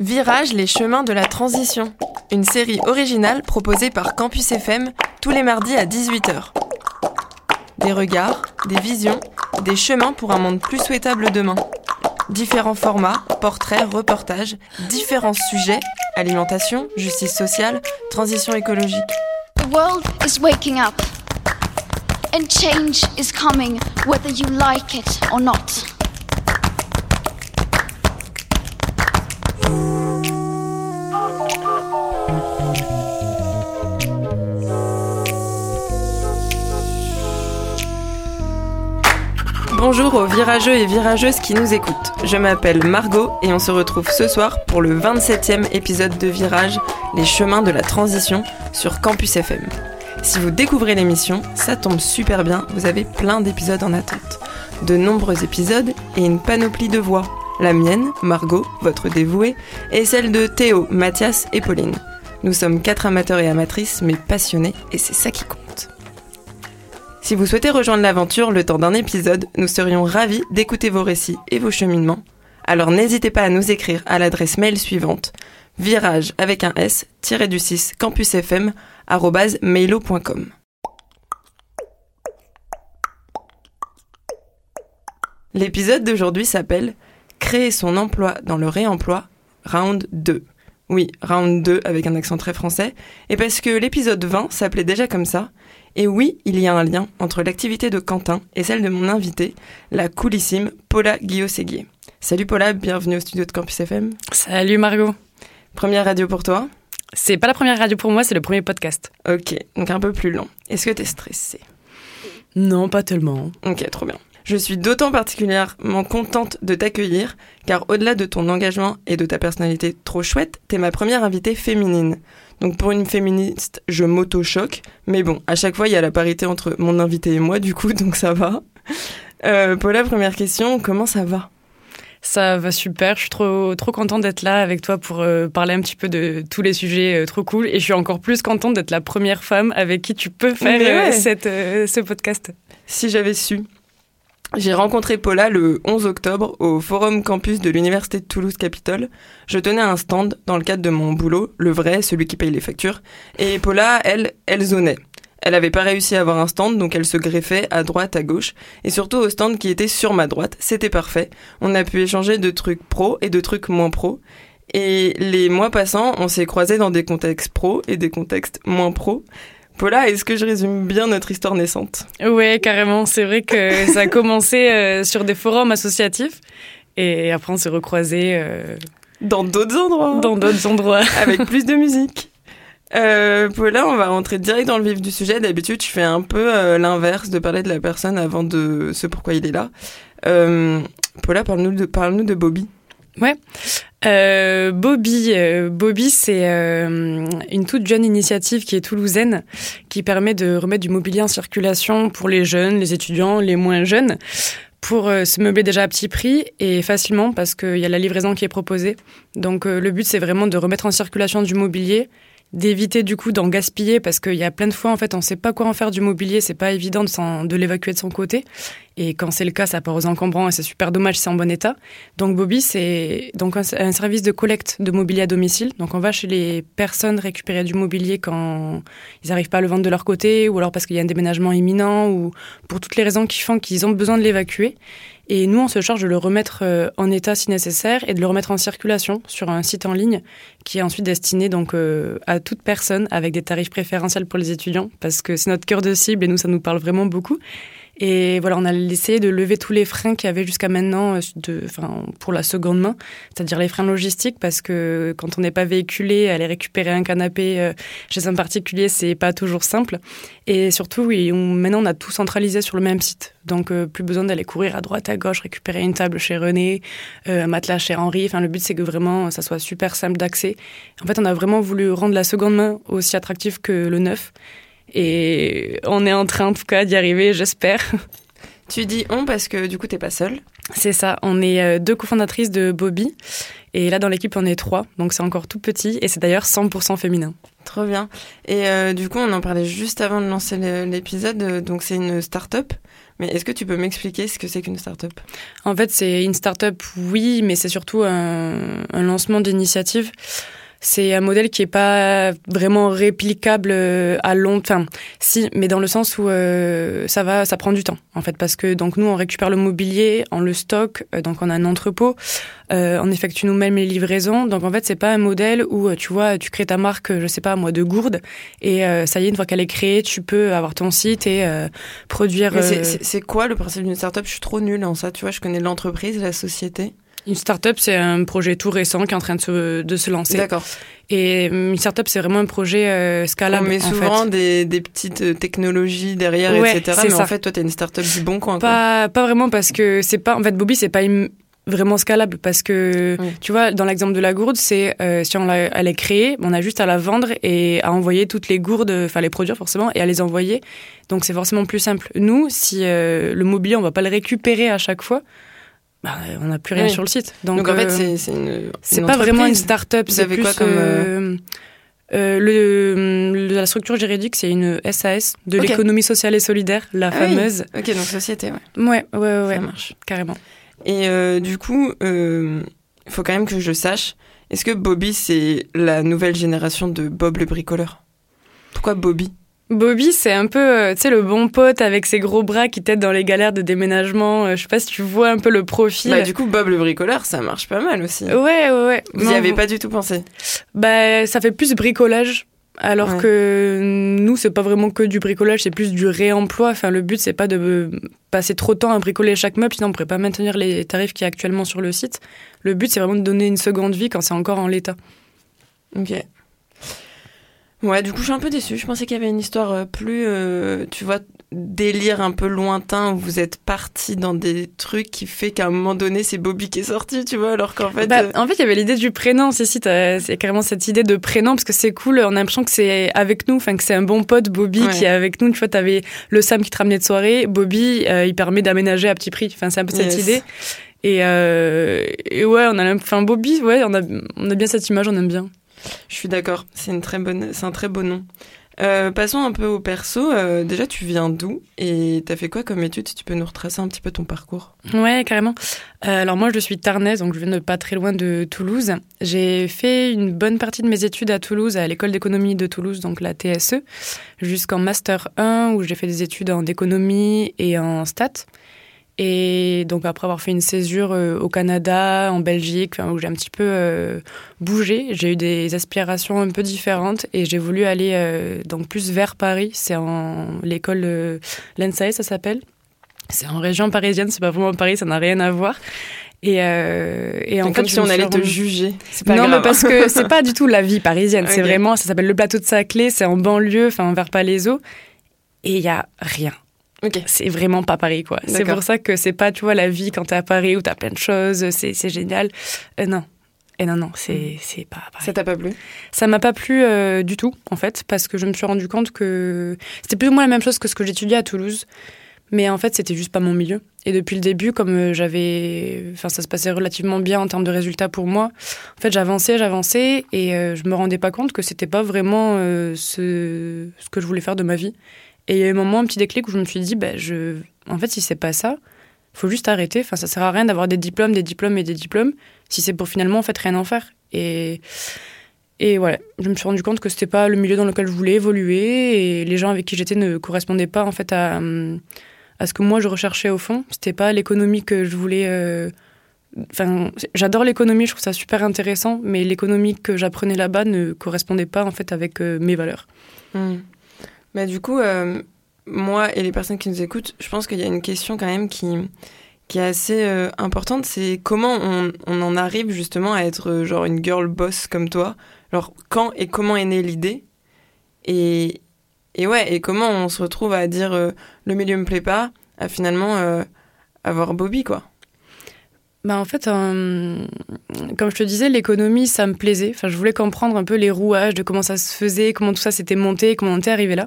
Virage les chemins de la transition, une série originale proposée par Campus FM tous les mardis à 18h. Des regards, des visions, des chemins pour un monde plus souhaitable demain. Différents formats, portraits, reportages, différents sujets, alimentation, justice sociale, transition écologique. The world is waking up. And change is coming, whether you like it or not. Bonjour aux virageux et virageuses qui nous écoutent. Je m'appelle Margot et on se retrouve ce soir pour le 27e épisode de Virage, les chemins de la transition sur Campus FM. Si vous découvrez l'émission, ça tombe super bien, vous avez plein d'épisodes en attente. De nombreux épisodes et une panoplie de voix. La mienne, Margot, votre dévouée, et celle de Théo, Mathias et Pauline. Nous sommes quatre amateurs et amatrices, mais passionnés, et c'est ça qui compte. Si vous souhaitez rejoindre l'aventure le temps d'un épisode, nous serions ravis d'écouter vos récits et vos cheminements. Alors n'hésitez pas à nous écrire à l'adresse mail suivante virage avec un s du 6 campusfm mailo.com. L'épisode d'aujourd'hui s'appelle Créer son emploi dans le réemploi, round 2. Oui, round 2 avec un accent très français, et parce que l'épisode 20 s'appelait déjà comme ça, et oui, il y a un lien entre l'activité de Quentin et celle de mon invité, la coolissime Paula Guillot-Séguier. Salut Paula, bienvenue au studio de Campus FM. Salut Margot. Première radio pour toi C'est pas la première radio pour moi, c'est le premier podcast. Ok, donc un peu plus long. Est-ce que t'es stressée? Non, pas tellement. Ok, trop bien. Je suis d'autant particulièrement contente de t'accueillir, car au-delà de ton engagement et de ta personnalité trop chouette, t'es ma première invitée féminine. Donc pour une féministe, je m'auto-choque, mais bon, à chaque fois, il y a la parité entre mon invité et moi, du coup, donc ça va. Euh, pour la première question, comment ça va? Ça va super, je suis trop, trop contente d'être là avec toi pour euh, parler un petit peu de tous les sujets euh, trop cool. Et je suis encore plus contente d'être la première femme avec qui tu peux faire euh, cette, ce podcast. Si j'avais su. J'ai rencontré Paula le 11 octobre au Forum Campus de l'Université de Toulouse-Capitole. Je tenais un stand dans le cadre de mon boulot, le vrai, celui qui paye les factures. Et Paula, elle, elle zonait. Elle avait pas réussi à avoir un stand, donc elle se greffait à droite, à gauche, et surtout au stand qui était sur ma droite. C'était parfait. On a pu échanger de trucs pro et de trucs moins pro. Et les mois passants, on s'est croisés dans des contextes pro et des contextes moins pro. Paula, est-ce que je résume bien notre histoire naissante Ouais, carrément. C'est vrai que ça a commencé euh, sur des forums associatifs et après on s'est recroisés euh, dans d'autres endroits. Dans d'autres endroits. Avec plus de musique. Euh, Paula, on va rentrer direct dans le vif du sujet. D'habitude, tu fais un peu euh, l'inverse de parler de la personne avant de ce pourquoi il est là. Paula, parle-nous de, parle-nous de Bobby. Ouais. Euh, Bobby, euh, Bobby, c'est euh, une toute jeune initiative qui est toulousaine, qui permet de remettre du mobilier en circulation pour les jeunes, les étudiants, les moins jeunes, pour se meubler déjà à petit prix et facilement parce qu'il y a la livraison qui est proposée. Donc le but, c'est vraiment de remettre en circulation du mobilier d'éviter du coup d'en gaspiller parce qu'il y a plein de fois en fait on sait pas quoi en faire du mobilier c'est pas évident de, l'évacuer de son côté. Et quand c'est le cas ça part aux encombrants et c'est super dommage c'est en bon état. Donc Bobby c'est donc un, service de collecte de mobilier à domicile. Donc on va chez les personnes récupérer du mobilier quand ils n'arrivent pas à le vendre de leur côté ou alors parce qu'il y a un déménagement imminent ou pour toutes les raisons qui font qu'ils ont besoin de l'évacuer et nous, on se charge de le remettre euh, en état si nécessaire et de le remettre en circulation sur un site en ligne qui est ensuite destiné donc euh, à toute personne avec des tarifs préférentiels pour les étudiants parce que c'est notre cœur de cible et nous, ça nous parle vraiment beaucoup. Et voilà, on a essayé de lever tous les freins qu'il y avait jusqu'à maintenant euh, enfin, pour la seconde main, c'est-à-dire les freins logistiques, parce que quand on n'est pas véhiculé, aller récupérer un canapé euh, chez un particulier, c'est pas toujours simple. Et surtout, oui, maintenant, on a tout centralisé sur le même site. Donc, euh, plus besoin d'aller courir à droite, à gauche, récupérer une table chez René, un matelas chez Henri. Enfin, le but, c'est que vraiment, ça soit super simple d'accès. En fait, on a vraiment voulu rendre la seconde main aussi attractive que le neuf. Et on est en train, en tout cas, d'y arriver, j'espère. Tu dis on parce que du coup, t'es pas seule. C'est ça. On est euh, deux cofondatrices de Bobby. Et là, dans l'équipe, on est trois. Donc, c'est encore tout petit. Et c'est d'ailleurs 100% féminin. Trop bien. Et euh, du coup, on en parlait juste avant de lancer l'épisode. Donc, c'est une start-up. Mais est-ce que tu peux m'expliquer ce que c'est qu'une start-up? En fait, c'est une start-up, oui, mais c'est surtout un, un lancement d'initiative. C'est un modèle qui est pas vraiment réplicable euh, à long terme. Si, mais dans le sens où euh, ça va, ça prend du temps en fait, parce que donc nous on récupère le mobilier, on le stocke, euh, donc on a un entrepôt, euh, on effectue nous-mêmes les livraisons. Donc en fait c'est pas un modèle où tu vois, tu crées ta marque, je sais pas moi, de gourde et ça y est une fois qu'elle est créée, tu peux avoir ton site et produire. C'est quoi le principe d'une startup? Je suis trop nulle en ça. Tu vois, je connais l'entreprise, la société. Une start-up, c'est un projet tout récent qui est en train de se, de se lancer. D'accord. Et une start-up, c'est vraiment un projet euh, scalable. On met souvent des, des, petites euh, technologies derrière, etc. Mais ça. en fait, toi, t'es une start-up du bon coin. Pas, pas vraiment parce que c'est pas. En fait, Bobby, c'est pas vraiment scalable parce que tu vois dans l'exemple de la gourde c'est euh, si on l'a elle est créée on a juste à la vendre et à envoyer toutes les gourdes enfin les produire forcément et à les envoyer donc c'est forcément plus simple nous si euh, le mobilier on va pas le récupérer à chaque fois bah, on n'a plus rien sur le site. Donc, en fait, euh, c'est une. C'est pas vraiment une start-up. C'est plus quoi comme. Euh, euh, le, la structure juridique, c'est une SAS de l'économie sociale et solidaire, la ah fameuse. Ok, donc société, ouais. Ouais, ouais, ouais. Ça marche. Carrément. Et du coup, il faut quand même que je sache, est-ce que Bobby, c'est la nouvelle génération de Bob le bricoleur? Pourquoi Bobby? Bobby, c'est un peu, euh, tu sais, le bon pote avec ses gros bras qui t'aide dans les galères de déménagement. Euh, je sais pas si tu vois un peu le profil. Bah, du coup, Bob le bricoleur, ça marche pas mal aussi. Ouais, ouais, ouais. Vous n'y avez pas du tout pensé? Bah, ça fait plus bricolage. Alors que nous, c'est pas vraiment que du bricolage, c'est plus du réemploi. Enfin, le but, c'est pas de passer trop de temps à bricoler chaque meuble, sinon on pourrait pas maintenir les tarifs qui est actuellement sur le site. Le but, c'est vraiment de donner une seconde vie quand c'est encore en l'état. Ok. Ouais, du coup, je suis un peu déçue. Je pensais qu'il y avait une histoire euh, plus, euh, tu vois, délire un peu lointain où vous êtes parti dans des trucs qui fait qu'à un moment donné, c'est Bobby qui est sorti, tu vois, alors qu'en fait. Bah, euh, En fait, il y avait l'idée du prénom. C'est si, c'est carrément cette idée de prénom parce que c'est cool. On a l'impression que c'est avec nous, enfin, que c'est un bon pote, Bobby, qui est avec nous. Tu vois, t'avais le Sam qui te ramenait de soirée. Bobby, il permet d'aménager à petit prix. Enfin, c'est un peu cette idée. Et, et, ouais, on a, enfin, Bobby, ouais, on a, on a bien cette image, on aime bien. Je suis d'accord, c'est une très bonne, c'est un très beau nom. Euh, passons un peu au perso. Euh, déjà, tu viens d'où et t'as fait quoi comme études Si tu peux nous retracer un petit peu ton parcours? Ouais, carrément. Euh, alors moi, je suis tarnaise, donc je viens de pas très loin de Toulouse. J'ai fait une bonne partie de mes études à Toulouse, à l'école d'économie de Toulouse, donc la TSE, jusqu'en master 1 où j'ai fait des études en économie et en stats. Et donc après avoir fait une césure euh, au Canada, en Belgique, où j'ai un petit peu euh, bougé, j'ai eu des aspirations un peu différentes et j'ai voulu aller euh, donc plus vers Paris. C'est en l'école l'ENSAE, ça s'appelle. C'est en région parisienne, c'est pas vraiment Paris, ça n'a rien à voir. Et, et en comme si on allait te juger. Pas non, mais parce que c'est pas du tout la vie parisienne. C'est vraiment, ça s'appelle le plateau de Saclay, c'est en banlieue, enfin vers Palaiseau, et il y a rien. C'est vraiment pas pareil, quoi. C'est pour ça que c'est pas, tu vois, la vie quand t'es à Paris où t'as plein de choses, c'est génial. Euh, non. Et non, non, c'est mm. pas pareil. Ça t'a pas plu? Ça m'a pas plu euh, du tout, en fait, parce que je me suis rendu compte que c'était plus ou moins la même chose que ce que j'étudiais à Toulouse. Mais en fait, c'était juste pas mon milieu. Et depuis le début, comme euh, j'avais. Enfin, ça se passait relativement bien en termes de résultats pour moi, en fait, j'avançais, j'avançais, et je me rendais pas compte que c'était pas vraiment ce... ce que je voulais faire de ma vie. Et il y a eu un moment, un petit déclic où je me suis dit, bah, je... en fait, si c'est pas ça, faut juste arrêter. Enfin, ça sert à rien d'avoir des diplômes, des diplômes et des diplômes si c'est pour finalement en fait rien en faire. Et et voilà, je me suis rendu compte que c'était pas le milieu dans lequel je voulais évoluer et les gens avec qui j'étais ne correspondaient pas en fait à, à ce que moi je recherchais au fond. C'était pas l'économie que je voulais. Euh, enfin, j'adore l'économie, je trouve ça super intéressant, mais l'économie que j'apprenais là-bas ne correspondait pas en fait avec euh, mes valeurs. Hmm. Bah, du coup, euh, moi et les personnes qui nous écoutent, je pense qu'il y a une question quand même qui, qui est assez euh, importante. C'est comment on, on, en arrive justement à être euh, genre une girl boss comme toi? Alors, quand et comment est née l'idée? Et, et ouais, et comment on se retrouve à dire le milieu me plaît pas, à finalement avoir Bobby, quoi. Bah en fait, comme je te disais, l'économie, ça me plaisait. Enfin, je voulais comprendre un peu les rouages de comment ça se faisait, comment tout ça s'était monté, comment on était arrivé là.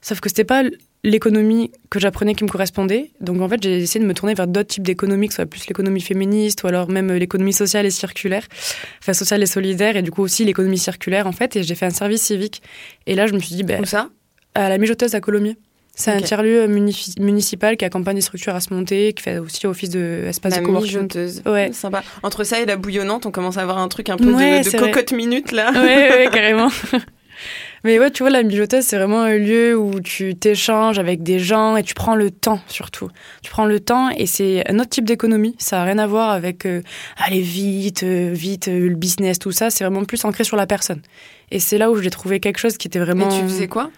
Sauf que c'était pas l'économie que j'apprenais qui me correspondait. Donc en fait, j'ai essayé de me tourner vers d'autres types d'économie, que ce soit plus l'économie féministe ou alors même l'économie sociale et circulaire, enfin sociale et solidaire, et du coup aussi l'économie circulaire en fait. Et j'ai fait un service civique. Et là, je me suis dit, ben, ça? À la mijoteuse à Colomiers. C'est un tiers-lieu munifi- municipal qui accompagne les structures à se monter, qui fait aussi office de espace La de coworking. Ouais. Sympa. Entre ça et la bouillonnante, on commence à avoir un truc un peu Ouais, de, de c'est vrai. cocotte minute là. ouais, ouais, carrément. Mais ouais, tu vois, la mijoteuse, c'est vraiment un lieu où tu t'échanges avec des gens et tu prends le temps, surtout. Tu prends le temps et c'est un autre type d'économie. Ça n'a rien à voir avec euh, aller vite, euh, vite, euh, le business, tout ça. C'est vraiment plus ancré sur la personne. Et c'est là où j'ai trouvé quelque chose qui était vraiment. Mais tu faisais quoi?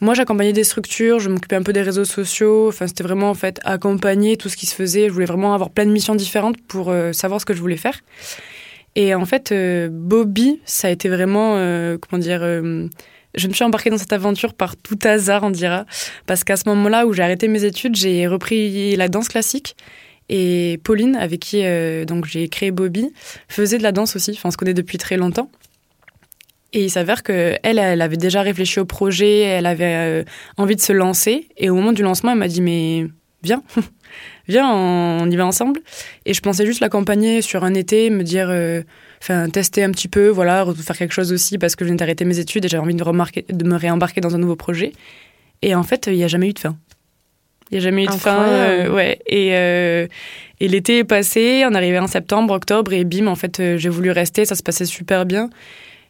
Moi, j'accompagnais des structures, je m'occupais un peu des réseaux sociaux. Enfin, c'était vraiment en fait accompagner tout ce qui se faisait. Je voulais vraiment avoir plein de missions différentes pour euh, savoir ce que je voulais faire. Et en fait, euh, Bobby, ça a été vraiment, euh, comment dire, je me suis embarquée dans cette aventure par tout hasard, on dira, parce qu'à ce moment-là où j'ai arrêté mes études, j'ai repris la danse classique. Et Pauline, avec qui donc j'ai créé Bobby, faisait de la danse aussi. Enfin, on se connaît depuis très longtemps. Et il s'avère que elle, elle avait déjà réfléchi au projet, elle avait euh, envie de se lancer. Et au moment du lancement, elle m'a dit mais viens, viens, on, y va ensemble. Et je pensais juste l'accompagner sur un été, me dire, euh, enfin tester un petit peu, voilà, re- faire quelque chose aussi parce que je venais d'arrêter mes études et j'avais envie de, remarquer, de me réembarquer dans un nouveau projet. Et en fait, il n'y a jamais eu de fin. Il n'y a jamais eu de fin. Euh, ouais. Et, euh, et l'été est passé, on arrivait en septembre, octobre, et bim, en fait, j'ai voulu rester, ça se passait super bien.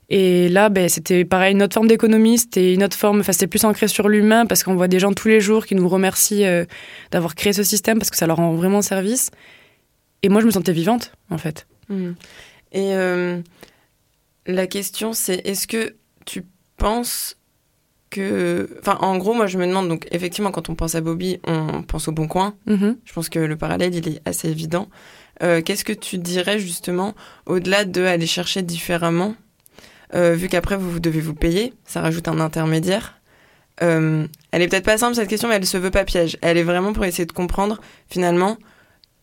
Et là, ben, c'était pareil, une autre forme d'économie, c'était une autre forme, enfin, c'était plus ancré sur l'humain parce qu'on voit des gens tous les jours qui nous remercient euh, d'avoir créé ce système parce que ça leur rend vraiment service. Et moi, je me sentais vivante, en fait. Hmm. Et euh, la question, c'est est-ce que tu penses que. Enfin, en gros, moi, je me demande, donc, effectivement, quand on pense à Bobby, on pense au bon coin. Mhm. Je pense que le parallèle, il est assez évident. Euh, Qu'est-ce que tu dirais, justement, au-delà de aller chercher différemment euh, Vu qu'après, vous, devez vous payer, ça rajoute un intermédiaire. Euh, elle est peut-être pas simple, cette question, mais elle se veut pas piège. Elle est vraiment pour essayer de comprendre, finalement,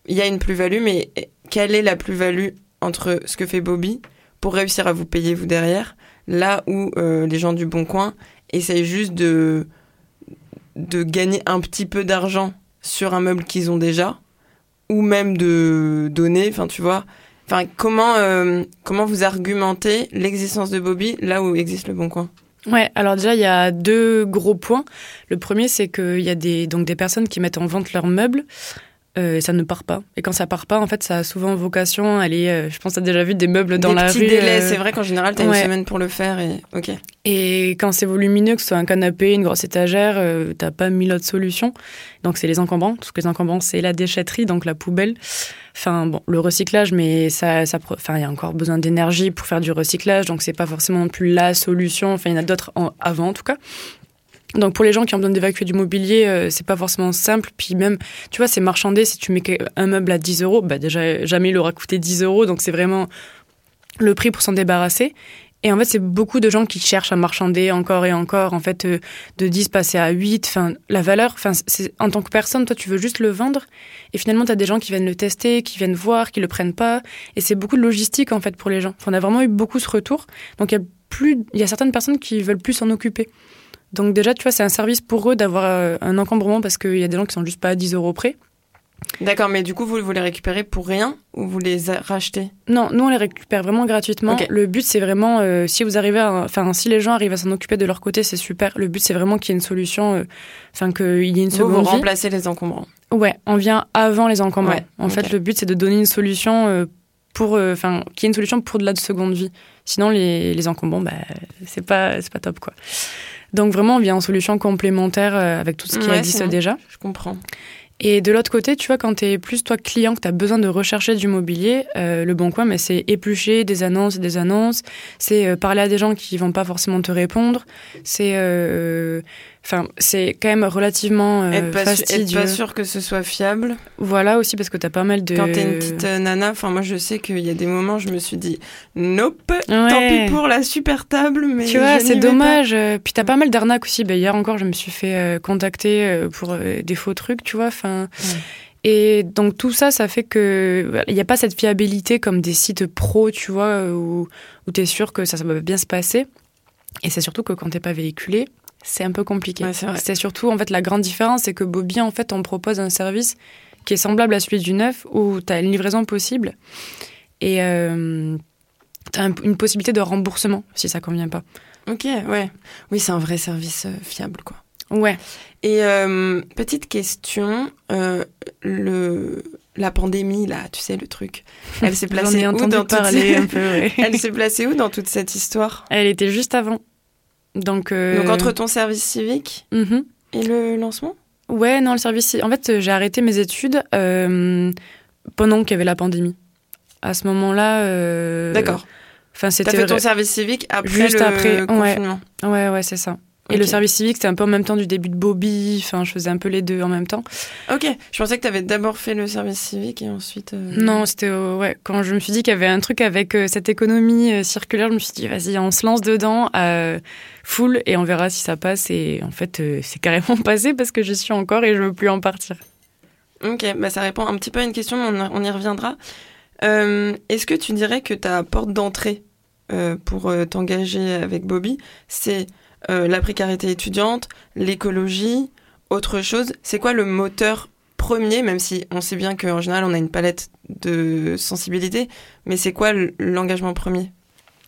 il y a une plus-value, mais quelle est la plus-value entre ce que fait Bobby pour réussir à vous payer vous derrière, là où euh, les gens du Bon Coin essayent juste de, de gagner un petit peu d'argent sur un meuble qu'ils ont déjà, ou même de donner, enfin tu vois. Enfin, comment, euh, comment vous argumentez l'existence de Bobby là où existe le Bon Coin? Ouais, alors déjà, il y a deux gros points. Le premier, c'est qu'il y a des, donc des personnes qui mettent en vente leurs meubles. Euh, et ça ne part pas. Et quand ça part pas, en fait, ça a souvent vocation à aller. euh, je pense que tu as déjà vu des meubles dans Des la petits rue. délais, euh, c'est vrai qu'en général, t'as ouais. une semaine pour le faire et ok. Et quand c'est volumineux, que ce soit un canapé, une grosse étagère, euh, t'as pas mille autres solutions. Donc c'est les encombrants. Tout ce que les encombrants, c'est la déchetterie, donc la poubelle. Enfin bon, le recyclage, mais ça, ça, enfin il y a encore besoin d'énergie pour faire du recyclage, donc c'est pas forcément non plus la solution. Enfin il y en a d'autres avant en tout cas. Donc pour les gens qui ont besoin d'évacuer du mobilier, euh, c'est pas forcément simple. Puis même, tu vois, c'est marchandé. Si tu mets un meuble à 10 euros, bah déjà jamais il aura coûté 10 euros, donc c'est vraiment le prix pour s'en débarrasser. Et en fait, c'est beaucoup de gens qui cherchent à marchander encore et encore. En fait, euh, de 10 passer à 8. Enfin, la valeur, enfin, en tant que personne, toi, tu veux juste le vendre. Et finalement, tu as des gens qui viennent le tester, qui viennent voir, qui le prennent pas. Et c'est beaucoup de logistique, en fait, pour les gens. On a vraiment eu beaucoup ce retour. Donc, il y a plus, il y a certaines personnes qui veulent plus s'en occuper. Donc, déjà, tu vois, c'est un service pour eux d'avoir euh, un encombrement parce qu'il y a des gens qui sont juste pas à 10 euros près. D'accord, mais du coup, vous, vous les récupérez pour rien ou vous les rachetez? Non, nous on les récupère vraiment gratuitement. Le but c'est vraiment, euh, si vous arrivez, à, enfin si les gens arrivent à s'en occuper de leur côté, c'est super. Le but c'est vraiment qu'il y ait une solution, euh, enfin qu'il y ait une Vous, seconde vous vie. remplacez les encombrants. Ouais, on vient avant les encombrants. Ouais, en fait, le but c'est de donner une solution euh, pour, euh, enfin qu'il y ait une solution pour de la seconde vie. Sinon les, les encombrants, bah c'est pas c'est pas top quoi. Donc vraiment on vient en solution complémentaire euh, avec tout ce qui Ouais, existe déjà. Je comprends. Et de l'autre côté, tu vois, quand tu es plus toi client, que tu as besoin de rechercher du mobilier, euh, le bon coin, mais c'est éplucher des annonces et des annonces, c'est euh, parler à des gens qui vont pas forcément te répondre, c'est euh, enfin c'est quand même relativement euh, être, pas su- être fastidieux. pas sûr que ce soit fiable. Voilà aussi parce que tu as pas mal de Quand t'es une petite euh, nana, enfin moi je sais qu'il y a des moments je me suis dit nope, tant Ouais. pis pour la super table, mais Tu vois, c'est dommage. Euh, Puis t'as pas mal d'arnaques aussi. Ben, hier encore, je me suis fait euh, contacter euh, pour euh, des faux trucs, tu vois. Enfin, et donc tout ça, ça fait que il n'y a pas cette fiabilité comme des sites pro, tu vois, où, où t'es sûr que ça, ça va bien se passer. Et c'est surtout que quand t'es pas véhiculé, c'est un peu compliqué. Ouais, c'est surtout en fait la grande différence, c'est que Bobby en fait on propose un service qui est semblable à celui du neuf, où t'as une livraison possible et euh, t'as un- une possibilité de remboursement si ça convient pas. Ok, ouais. Oui, c'est un vrai service euh, fiable quoi. Ouais. Et euh, petite question, euh, le la pandémie là, tu sais le truc, elle s'est placée où dans toute un peu. ouais. Elle s'est placée où dans toute cette histoire? Elle était juste avant. Donc, euh, Donc entre ton service civique mhm. et le lancement Ouais, non, le service. En fait, j'ai arrêté mes études euh, pendant qu'il y avait la pandémie. À ce moment-là. euh, D'accord. Enfin, T'as fait ton service civique après Juste le après, ouais. confinement. Ouais, ouais, c'est ça. Et le service civique, c'était un peu en même temps du début de Bobby. Enfin, je faisais un peu les deux en même temps. Ok, je pensais que t'avais d'abord fait le service civique et ensuite. euh, Non, c'était euh, ouais. Quand je me suis dit qu'il y avait un truc avec euh, cette économie euh, circulaire, je me suis dit vas-y, on se lance dedans, full, et on verra si ça passe. Et en fait, c'est carrément passé parce que j'y suis encore et je veux plus en partir. Ok, bah ça répond un petit peu à une question, mais on, on y reviendra. Est-ce que tu dirais que ta porte d'entrée pour t'engager avec Bobby, c'est euh, la précarité étudiante, l'écologie, autre chose. C'est quoi le moteur premier, même si on sait bien qu'en général on a une palette de sensibilité, mais c'est quoi l'engagement premier?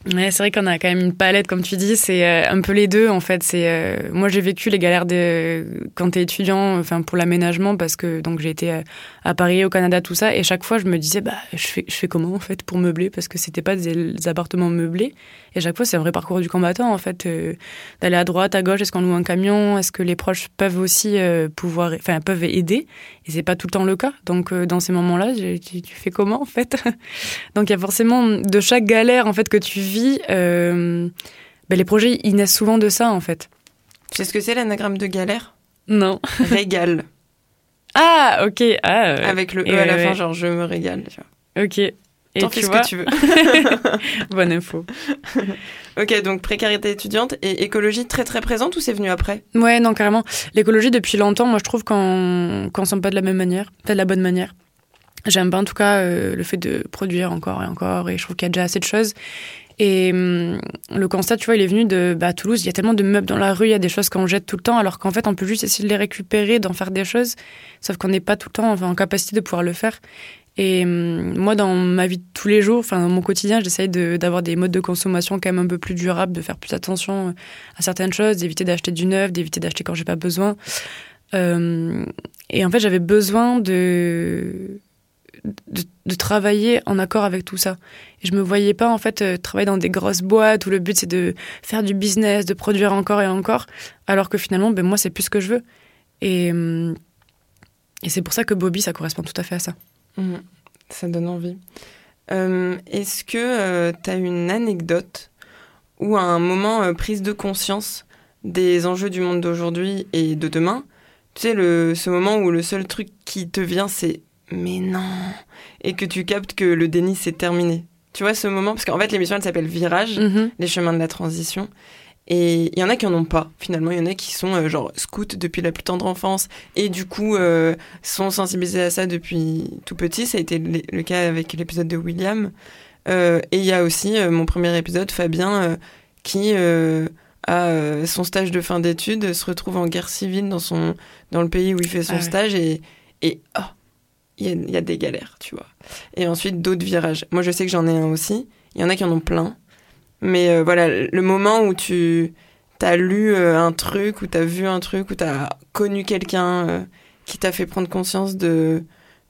C'est vrai qu'on a quand même une palette, comme tu dis, c'est euh, un peu les deux en fait. C'est euh, moi j'ai vécu les galères de quand t'es étudiant, enfin pour l'aménagement parce que donc j'ai été à Paris, au Canada, tout ça, et chaque fois je me disais bah je fais je fais comment en fait pour meubler? Parce que c'était pas des appartements meublés et chaque fois c'est un vrai parcours du combattant en fait euh, d'aller à droite, à gauche, est-ce qu'on loue un camion, est-ce que les proches peuvent aussi euh, pouvoir, enfin peuvent aider? Et c'est pas tout le temps le cas. Donc euh, dans ces moments-là, tu, tu fais comment en fait? Donc il y a forcément de chaque galère en fait que tu vis. ben, les projets ils naissent souvent de ça en fait. Tu sais ce que c'est l'anagramme de galère? Non. Régale, Ah ok. Ah avec le E à la ouais, fin, genre je me régale. tu vois. ok. T'en fais ce vois, que tu veux. bonne info. Ok, donc précarité étudiante et écologie très très présente ou c'est venu après? Ouais non carrément. L'écologie depuis longtemps, moi je trouve qu'on qu'on sent pas de la même manière, pas de la bonne manière. J'aime pas en tout cas euh, le fait de produire encore et encore et je trouve qu'il y a déjà assez de choses. Et hum, le constat, tu vois, il est venu de bah, Toulouse. Il y a tellement de meubles dans la rue, il y a des choses qu'on jette tout le temps, alors qu'en fait, on peut juste essayer de les récupérer, d'en faire des choses. Sauf qu'on n'est pas tout le temps en capacité de pouvoir le faire. Et hum, moi, dans ma vie de tous les jours, enfin dans mon quotidien, j'essaye d'avoir des modes de consommation quand même un peu plus durables, de faire plus attention à certaines choses, d'éviter d'acheter du neuf, d'éviter d'acheter quand j'ai pas besoin. Euh, et en fait, j'avais besoin de, de travailler en accord avec tout ça. Et je me voyais pas en fait euh, travailler dans des grosses boîtes où le but c'est de faire du business, de produire encore et encore, alors que finalement, ben moi c'est plus ce que je veux. Et et c'est pour ça que Bobby, ça correspond tout à fait à ça. Mhm. Ça donne envie. Euh, Est-ce que tu as une anecdote ou un moment euh, prise de conscience des enjeux du monde d'aujourd'hui et de demain? Tu sais, le, ce moment où le seul truc qui te vient, c'est mais non Et que tu captes que le déni, c'est terminé. Tu vois ce moment Parce qu'en fait, l'émission, elle s'appelle Virage, Mhm. les chemins de la transition. Et il y en a qui en ont pas, finalement. Il y en a qui sont euh, genre scouts depuis la plus tendre enfance et du coup euh, sont sensibilisés à ça depuis tout petit. Ça a été le le cas avec l'épisode de William. Euh, et il y a aussi mon premier épisode, Fabien, qui a euh, son stage de fin d'études, se retrouve en guerre civile dans, son, dans le pays où il fait son Ah ouais. stage et, et oh, il y a, il y a des galères, tu vois. Et ensuite, d'autres virages. Moi, je sais que j'en ai un aussi. Il y en a qui en ont plein. Mais euh, voilà, le moment où tu as lu euh, un truc, ou tu as vu un truc, ou tu as connu quelqu'un euh, qui t'a fait prendre conscience de,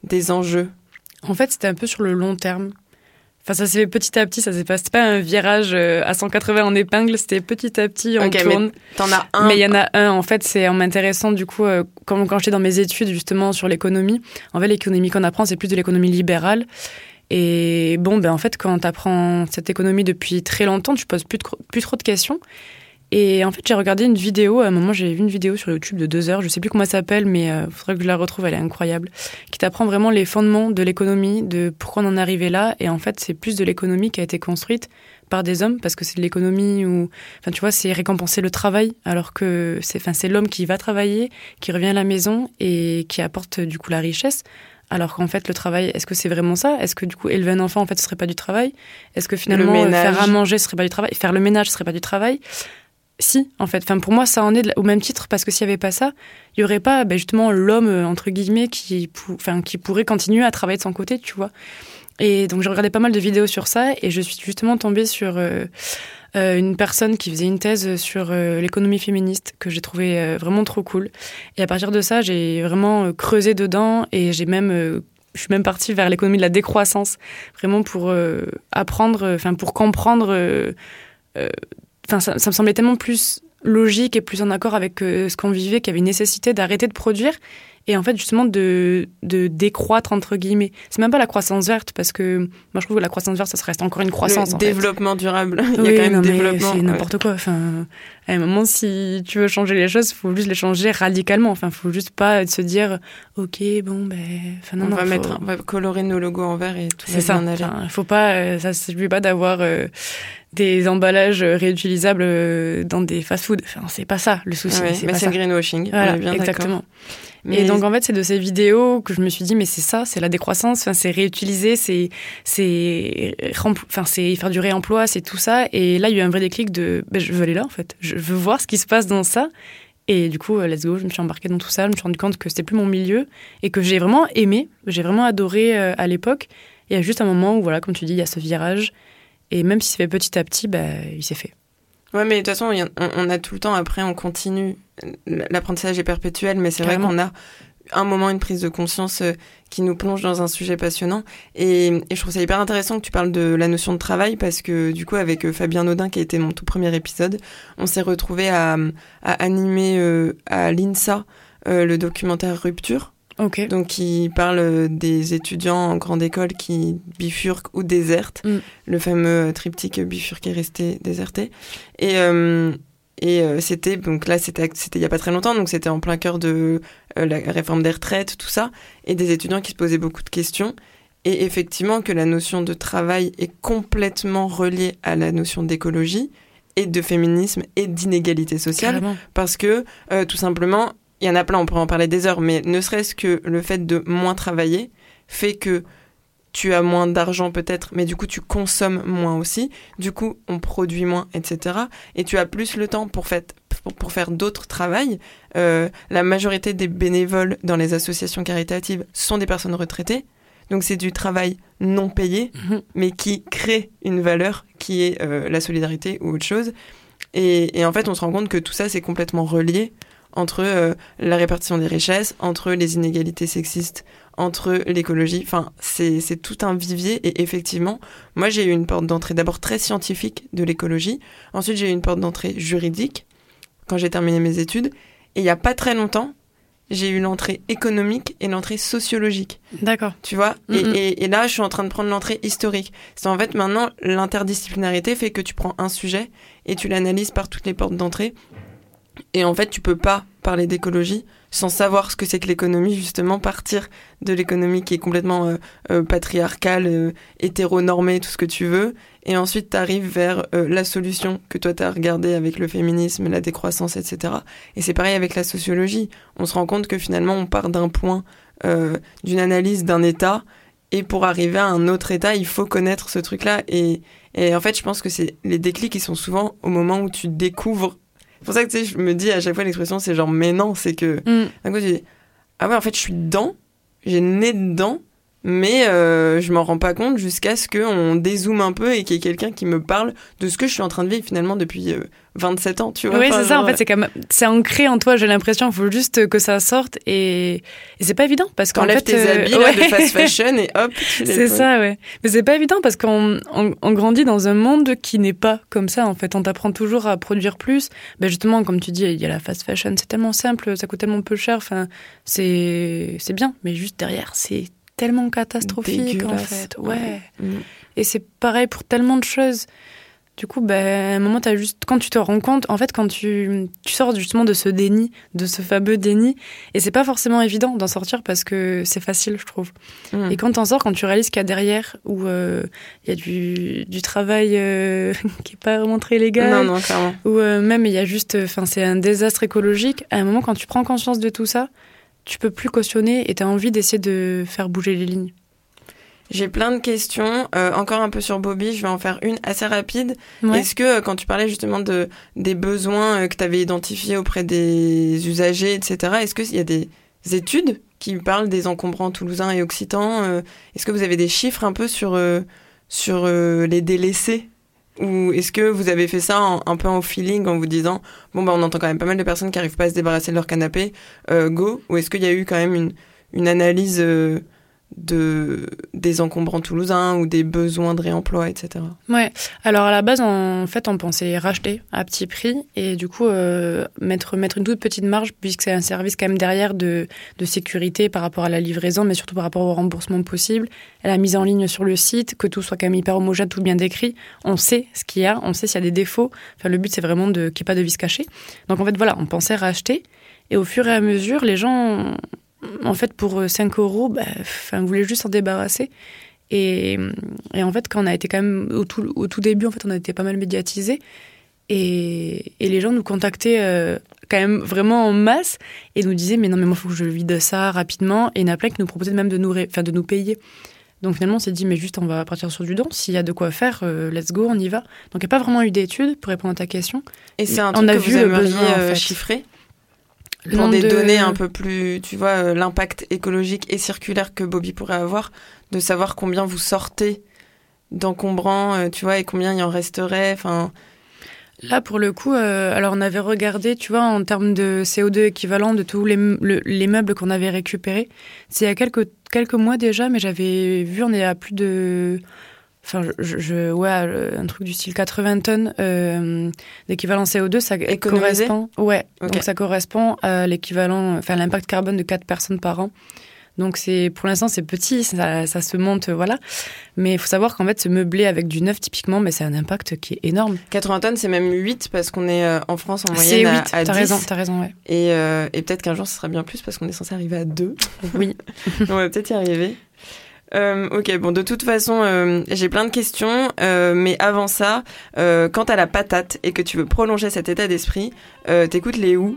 des enjeux. En fait, c'était un peu sur le long terme. Enfin, ça s'est fait petit à petit, ça s'est pas, pas un virage à 180 en épingle, c'était petit à petit, on Ok, mais tourne. T'en as un. Mais il y en a un, en fait, c'est en m'intéressant, du coup, quand, quand j'étais dans mes études, justement, sur l'économie. En fait, l'économie qu'on apprend, c'est plus de l'économie libérale. Et bon, ben, en fait, quand tu apprends cette économie depuis très longtemps, tu poses plus, trop de questions. Et en fait, j'ai regardé une vidéo, à un moment, j'ai vu une vidéo sur YouTube de deux heures, je sais plus comment elle s'appelle, mais il faudrait que je la retrouve, elle est incroyable, qui t'apprend vraiment les fondements de l'économie, de pourquoi on en est arrivé là. Et en fait, c'est plus de l'économie qui a été construite par des hommes, parce que c'est de l'économie où, enfin, tu vois, c'est récompenser le travail, alors que c'est, c'est l'homme qui va travailler, qui revient à la maison et qui apporte du coup la richesse. Alors qu'en fait, le travail, est-ce que c'est vraiment ça? Est-ce que du coup, élever un enfant, en fait, ce serait pas du travail? Est-ce que finalement, euh, faire à manger, ce serait pas du travail? Faire le ménage, ce serait pas du travail? Si, en fait. Enfin, pour moi, ça en est au même titre parce que s'il n'y avait pas ça, il y aurait pas ben, justement l'homme, euh, entre guillemets, qui, enfin, qui pourrait continuer à travailler de son côté, tu vois. Et donc, j'ai regardé pas mal de vidéos sur ça et je suis justement tombée sur euh, euh, une personne qui faisait une thèse sur l'économie féministe que j'ai trouvé vraiment trop cool. Et à partir de ça, j'ai vraiment creusé dedans et j'ai même je suis même partie vers l'économie de la décroissance, vraiment pour apprendre, enfin pour comprendre enfin, ça, me semblait tellement plus logique et plus en accord avec euh, ce qu'on vivait qu'il y avait une nécessité d'arrêter de produire et en fait justement de, de décroître entre guillemets. C'est même pas la croissance verte parce que moi je trouve que la croissance verte ça reste encore une croissance. Le développement durable. Il y a quand même développement. C'est n'importe quoi. Enfin, à un moment si tu veux changer les choses, il faut juste les changer radicalement. Enfin, faut juste pas se dire ok bon ben. Enfin, non, on va mettre, on va colorer nos logos en vert et tout. C'est ça. Il faut pas. Euh, ça suffit pas d'avoir. Euh, des emballages réutilisables euh, dans des fast-foods. Enfin, c'est pas ça le souci. mais c'est le greenwashing. Voilà, bien exactement. Et donc en fait, c'est de ces vidéos que je me suis dit, mais c'est ça, c'est la décroissance, enfin, c'est réutiliser, c'est c'est enfin c'est faire du réemploi, c'est tout ça. Et là, il y a eu un vrai déclic de, ben, je veux aller là en fait, je veux voir ce qui se passe dans ça. Et du coup, euh, let's go, je me suis embarquée dans tout ça, je me suis rendu compte que c'était plus mon milieu et que j'ai vraiment aimé, j'ai vraiment adoré euh, à l'époque. Et il y a juste un moment où, voilà, comme tu dis, il y a ce virage. Et même si c'est fait petit à petit, bah, il s'est fait. Ouais, mais de toute façon, on a tout le temps, après, on continue. L'apprentissage est perpétuel, mais c'est vrai qu'on a un moment, une prise de conscience euh, qui nous plonge dans un sujet passionnant. Et, je trouve ça hyper intéressant que tu parles de la notion de travail parce que du coup, avec euh, Fabien Audin, qui a été mon tout premier épisode, on s'est retrouvé à, animer euh, à l'INSA le documentaire Rupture. Donc, qui parle des étudiants en grande école qui bifurquent ou désertent, mm. le fameux triptyque bifurqué resté déserté. Et, euh, et euh, c'était, donc là, c'était il y a pas très longtemps, donc c'était en plein cœur de euh, la réforme des retraites, tout ça, et des étudiants qui se posaient beaucoup de questions. Et effectivement, que la notion de travail est complètement reliée à la notion d'écologie et de féminisme et d'inégalité sociale. Parce que, tout simplement, il y en a plein, on pourrait en parler des heures, mais ne serait-ce que le fait de moins travailler fait que tu as moins d'argent peut-être, mais du coup tu consommes moins aussi, du coup on produit moins, etc. Et tu as plus le temps pour, fait, pour, faire d'autres travails. Euh, la majorité des bénévoles dans les associations caritatives sont des personnes retraitées, donc c'est du travail non payé, mhm. mais qui crée une valeur qui est euh, la solidarité ou autre chose. Et, et, en fait on se rend compte que tout ça c'est complètement relié entre euh, la répartition des richesses, entre les inégalités sexistes, entre l'écologie. Enfin, c'est tout un vivier. Et effectivement, moi, j'ai eu une porte d'entrée d'abord très scientifique de l'écologie. Ensuite, j'ai eu une porte d'entrée juridique quand j'ai terminé mes études. Et il n'y a pas très longtemps, j'ai eu l'entrée économique et l'entrée sociologique. D'accord. Tu vois? Et, et, là, je suis en train de prendre l'entrée historique. C'est en fait maintenant, l'interdisciplinarité fait que tu prends un sujet et tu l'analyses par toutes les portes d'entrée et en fait, tu peux pas parler d'écologie sans savoir ce que c'est que l'économie, justement, partir de l'économie qui est complètement euh, euh, patriarcale, euh, hétéronormée, tout ce que tu veux, et ensuite tu arrives vers la solution que toi tu as regardée avec le féminisme, la décroissance, etc. Et c'est pareil avec la sociologie. On se rend compte que finalement on part d'un point, d'une analyse d'un état, et pour arriver à un autre état, il faut connaître ce truc-là. Et, et en fait, je pense que c'est les déclics qui sont souvent au moment où tu découvres c'est pour ça que tu sais, je me dis à chaque fois l'expression, c'est genre, mais non, c'est que. Mm. D'un coup, tu dis, ah ouais, en fait, je suis dedans, j'ai né dedans, mais euh, je m'en rends pas compte jusqu'à ce qu'on dézoome un peu et qu'il y ait quelqu'un qui me parle de ce que je suis en train de vivre finalement depuis 27 euh, ans, tu vois. Oui, c'est ça, en fait, c'est comme c'est ancré en toi, j'ai l'impression, il faut juste que ça sorte et, et c'est pas évident parce qu'en fait tes euh, habits de fast fashion et hop, c'est ça, ouais. Mais c'est pas évident parce qu'on on, grandit dans un monde qui n'est pas comme ça en fait, on t'apprend toujours à produire plus. Ben justement, comme tu dis, il y a la fast fashion, c'est tellement simple, ça coûte tellement peu cher, enfin, c'est c'est bien, mais juste derrière, c'est tellement catastrophique en fait. Ouais. Mm. Et c'est pareil pour tellement de choses. Du coup, ben, à un moment, as juste, quand tu te rends compte, en fait, quand tu, tu sors justement de ce déni, de ce fameux déni, et c'est pas forcément évident d'en sortir parce que c'est facile, je trouve. Mm. Et quand t'en sors, quand tu réalises qu'il y a derrière, où euh, il y a du, du travail euh, qui est pas vraiment très légal, ou euh, même il y a juste, enfin, c'est un désastre écologique, à un moment, quand tu prends conscience de tout ça, tu peux plus cautionner et tu as envie d'essayer de faire bouger les lignes. J'ai plein de questions. Euh, encore un peu sur Bobby, je vais en faire une assez rapide. Ouais. Est-ce que euh, quand tu parlais justement de des besoins euh, que tu avais identifiés auprès des usagers, etc., est-ce qu'il y a des études qui parlent des encombrants toulousains et occitans Est-ce que vous avez des chiffres un peu sur, sur les délaissés? Ou est-ce que vous avez fait ça en- un peu en feeling en vous disant bon bah on entend quand même pas mal de personnes qui arrivent pas à se débarrasser de leur canapé, euh, go? Ou est-ce qu'il y a eu quand même une, une analyse euh, de des encombrants toulousains ou des besoins de réemploi, etc. Ouais. Alors à la base, en fait, on pensait racheter à petit prix et du coup euh, mettre mettre une toute petite marge puisque c'est un service quand même derrière de de sécurité par rapport à la livraison, mais surtout par rapport au remboursement possible, à la mise en ligne sur le site, que tout soit quand même hyper homogène, tout bien décrit. On sait ce qu'il y a, on sait s'il y a des défauts. Enfin, le but c'est vraiment de qu'il n'y ait pas de vis caché. Donc en fait, voilà, on pensait racheter et au fur et à mesure, les gens, en fait, pour 5 euros, bah, enfin, voulaient juste s'en débarrasser. Et, et en fait, quand on a été quand même au tout, au tout début, en fait, on a été pas mal médiatisé. Et, et les gens nous contactaient euh, quand même vraiment en masse et nous disaient mais non mais moi faut que je vide ça rapidement et il y en a plein qui nous proposaient même de nous ré- de nous payer donc finalement on s'est dit mais juste on va partir sur du don s'il y a de quoi faire euh, let's go on y va donc il n'y a pas vraiment eu d'études pour répondre à ta question Et c'est un On truc a que vu vous le aimeriez besoin, en euh, fait. chiffrer Le pour des de- données un peu plus, tu vois, euh, l'impact écologique et circulaire que Bobby pourrait avoir, de savoir combien vous sortez d'encombrants, euh, tu vois, et combien il en resterait. Enfin, Là, pour le coup, euh, alors on avait regardé, tu vois, en termes de CO2 équivalent de tous les, le- les meubles qu'on avait récupérés. C'est il y a quelques, quelques mois déjà, mais j'avais vu, on est à plus de. Enfin, je, je- ouais, euh, un truc du style 80 tonnes euh, d'équivalent CO2, ça Économisé correspond. Ouais, donc ça correspond à l'équivalent, enfin l'impact carbone de 4 personnes par an. Donc c'est pour l'instant c'est petit, ça, ça se monte, voilà. Mais il faut savoir qu'en fait se meubler avec du neuf typiquement, mais c'est un impact qui est énorme. 80 tonnes, c'est même 8 parce qu'on est euh, en France en C'est moyenne 8, à, à t'as 10. raison, t'as raison, ouais. Et, euh, et peut-être qu'un jour, ce sera bien plus parce qu'on est censé arriver à 2. Oui. On va peut-être y arriver. Euh, ok, bon, de toute façon, euh, j'ai plein de questions, euh, mais avant ça, quand t'as la patate et que tu veux prolonger cet état d'esprit, t'écoutes les Who,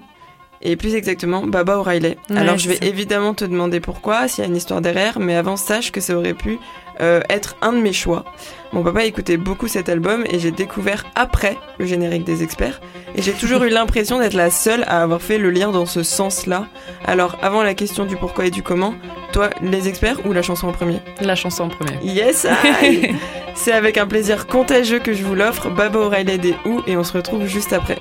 et plus exactement Baba O'Reilly. Ouais, Alors je vais ça. évidemment te demander pourquoi, s'il y a une histoire derrière, mais avant sache que ça aurait pu euh, être un de mes choix. Mon papa écoutait beaucoup cet album et j'ai découvert après le générique des experts, et j'ai toujours eu l'impression d'être la seule à avoir fait le lien dans ce sens-là. Alors avant la question du pourquoi et du comment, toi les experts ou la chanson en premier? La chanson en premier. Yes C'est avec un plaisir contagieux que je vous l'offre, Baba O'Reilly des Who, et on se retrouve juste après.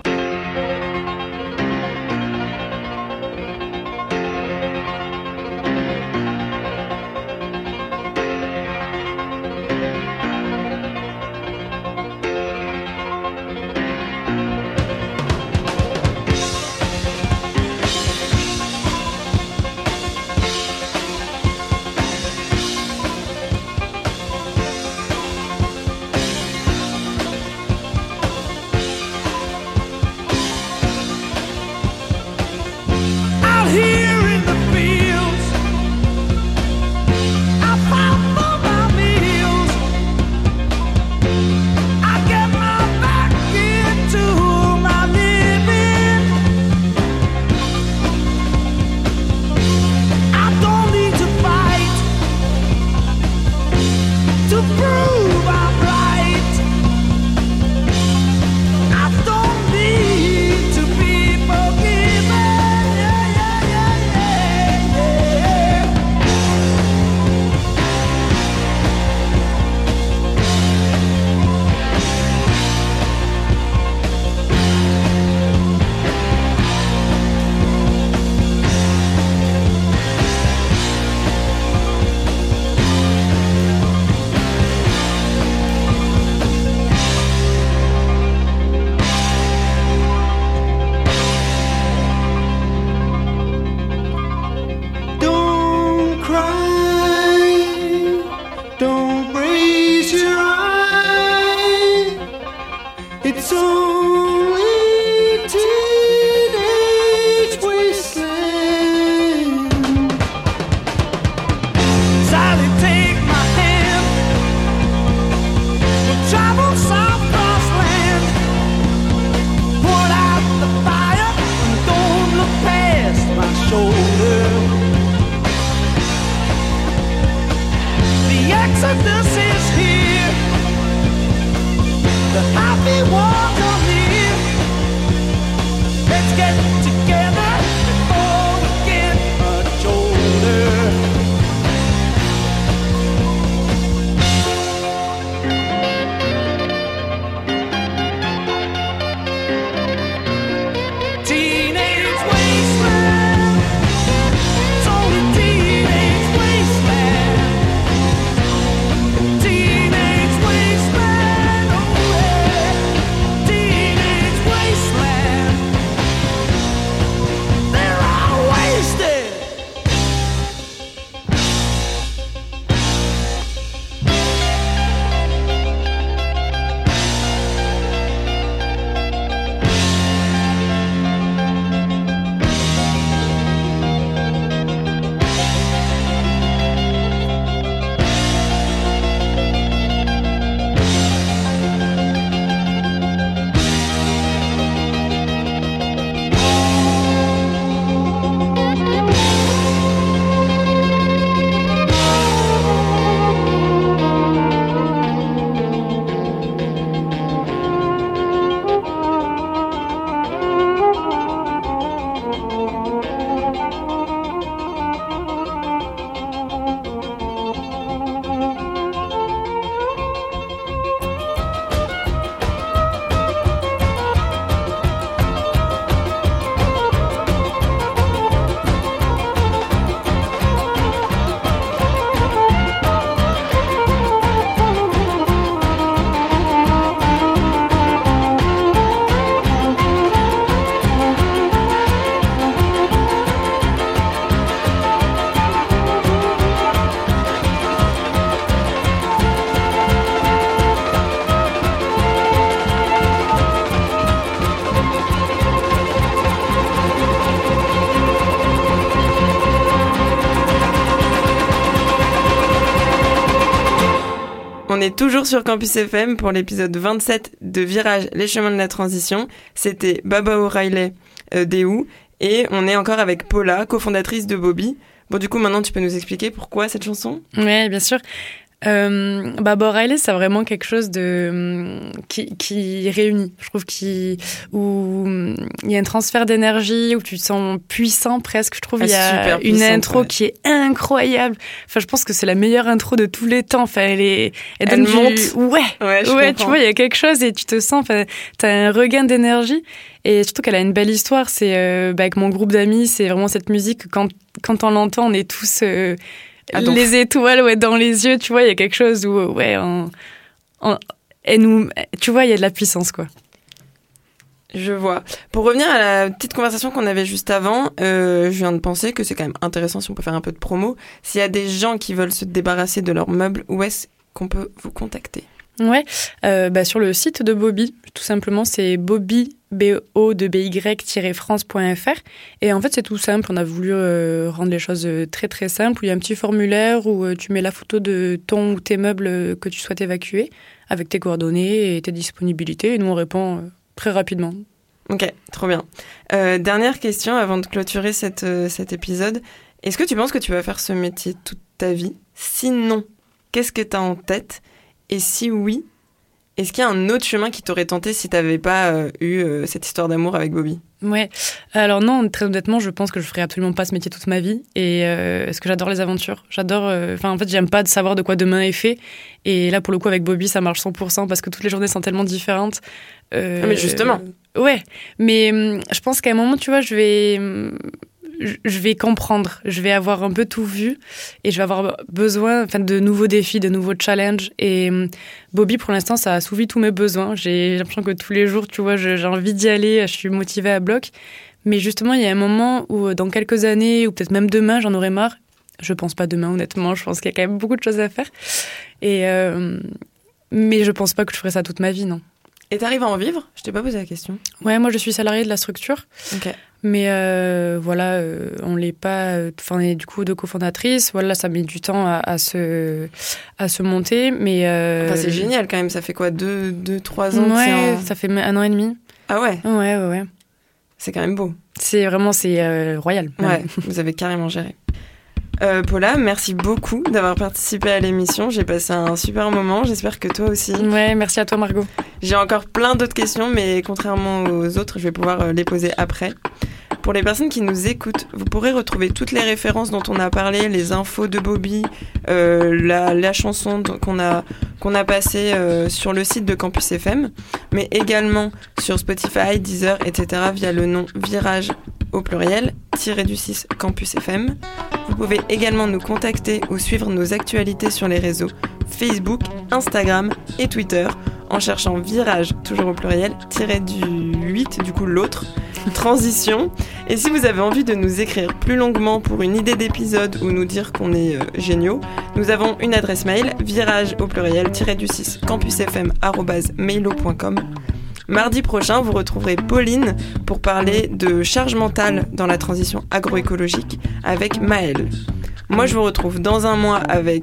Toujours sur Campus FM pour l'épisode 27 de Virage, les chemins de la transition. C'était Baba O'Reilly euh, Who, et on est encore avec Paula, cofondatrice de Bobby. Bon, du coup, maintenant, tu peux nous expliquer pourquoi cette chanson? Ouais, bien sûr. Euh, bah, Borelli, c'est vraiment quelque chose de hum, qui, qui réunit. Je trouve qui où hum, il y a un transfert d'énergie où tu te sens puissant presque. Je trouve Ah, il y a une intro ouais. qui est incroyable. Enfin, je pense que c'est la meilleure intro de tous les temps. Enfin, elle est, elle, Elle donne du- monte. Ouais, Ouais, je ouais. Tu vois, il y a quelque chose et tu te sens. Enfin, t'as un regain d'énergie. Et surtout qu'elle a une belle histoire. C'est euh, bah, avec mon groupe d'amis, c'est vraiment cette musique que quand quand on l'entend, on est tous euh, Ah, les étoiles ouais dans les yeux. Tu vois, il y a quelque chose où ouais, on, on- elle nous, tu vois, il y a de la puissance quoi. Je vois. Pour revenir à la petite conversation qu'on avait juste avant, euh, je viens de penser que c'est quand même intéressant si on peut faire un peu de promo. S'il y a des gens qui veulent se débarrasser de leurs meubles, où est-ce qu'on peut vous contacter? Ouais, euh, bah, sur le site de Bobby, tout simplement, c'est bobby, b o b y francefr Et en fait, c'est tout simple. On a voulu euh, rendre les choses euh, très très simples. Il y a un petit formulaire où tu mets la photo de ton ou tes meubles que tu souhaites évacuer avec tes coordonnées et tes disponibilités. Et nous, on répond très rapidement. Ok, trop bien. Dernière question avant de clôturer cette, cet épisode. Est-ce que tu penses que tu vas faire ce métier toute ta vie? Sinon, qu'est-ce que tu as en tête? Et si oui, est-ce qu'il y a un autre chemin qui t'aurait tenté si tu n'avais pas euh, eu euh, cette histoire d'amour avec Bobby? Ouais. Alors non, très honnêtement, je pense que je ferai absolument pas ce métier toute ma vie. Et euh, parce que j'adore les aventures. J'adore. euh, Enfin, en fait, j'aime pas de savoir de quoi demain est fait. Et là, pour le coup, avec Bobby, ça marche 100% parce que toutes les journées sont tellement différentes. Ah, mais justement. Ouais. Mais hum, je pense qu'à un moment, tu vois, je vais. Je vais comprendre, je vais avoir un peu tout vu et je vais avoir besoin de nouveaux défis, de nouveaux challenges. Et hum, Bobby, pour l'instant, ça a assouvi tous mes besoins. J'ai l'impression que tous les jours, tu vois, j'ai envie d'y aller, je suis motivée à bloc. Mais justement, il y a un moment où, dans quelques années, ou peut-être même demain, j'en aurai marre. Je pense pas demain, honnêtement. Je pense qu'il y a quand même beaucoup de choses à faire. Et euh, mais je pense pas que je ferai ça toute ma vie, non. Et t'arrives à en vivre? Je t'ai pas posé la question. Ouais, moi, je suis salariée de la structure. Ok. Mais euh, voilà, euh, on l'est pas. euh, Enfin, du coup deux cofondatrices. Voilà, ça met du temps à, à se à se monter, mais Enfin, c'est génial quand même. Ça fait quoi? Deux, deux trois ans Ouais, en- ça fait un an et demi. Ah ouais, Ouais, ouais, ouais. c'est quand même beau. C'est vraiment c'est royal. même. Ouais, vous avez carrément géré. Euh, Paula, merci beaucoup d'avoir participé à l'émission. J'ai passé un super moment. J'espère que toi aussi. Ouais, merci à toi Margot. J'ai encore plein d'autres questions, mais contrairement aux autres, je vais pouvoir euh, les poser après. Pour les personnes qui nous écoutent, vous pourrez retrouver toutes les références dont on a parlé, les infos de Bobby, euh, la, la chanson qu'on a, qu'on a passée euh, sur le site de Campus FM, mais également sur Spotify, Deezer, etc. via le nom Virage au pluriel, du 6 Campus FM. Vous pouvez également nous contacter ou suivre nos actualités sur les réseaux Facebook, Instagram et Twitter en cherchant Virage, toujours au pluriel, tiré du 8, du coup l'autre, transition. Et si vous avez envie de nous écrire plus longuement pour une idée d'épisode ou nous dire qu'on est euh, géniaux, nous avons une adresse mail, virage au pluriel, tiré du 6, campusfm.mailo.com. Mardi prochain, vous retrouverez Pauline pour parler de charge mentale dans la transition agroécologique avec Maëlle. Moi, je vous retrouve dans un mois avec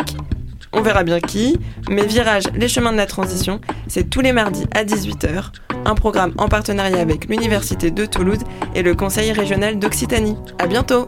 on verra bien qui, mais Virage, les chemins de la transition, c'est tous les mardis à 18h, un programme en partenariat avec l'Université de Toulouse et le Conseil régional d'Occitanie. À bientôt!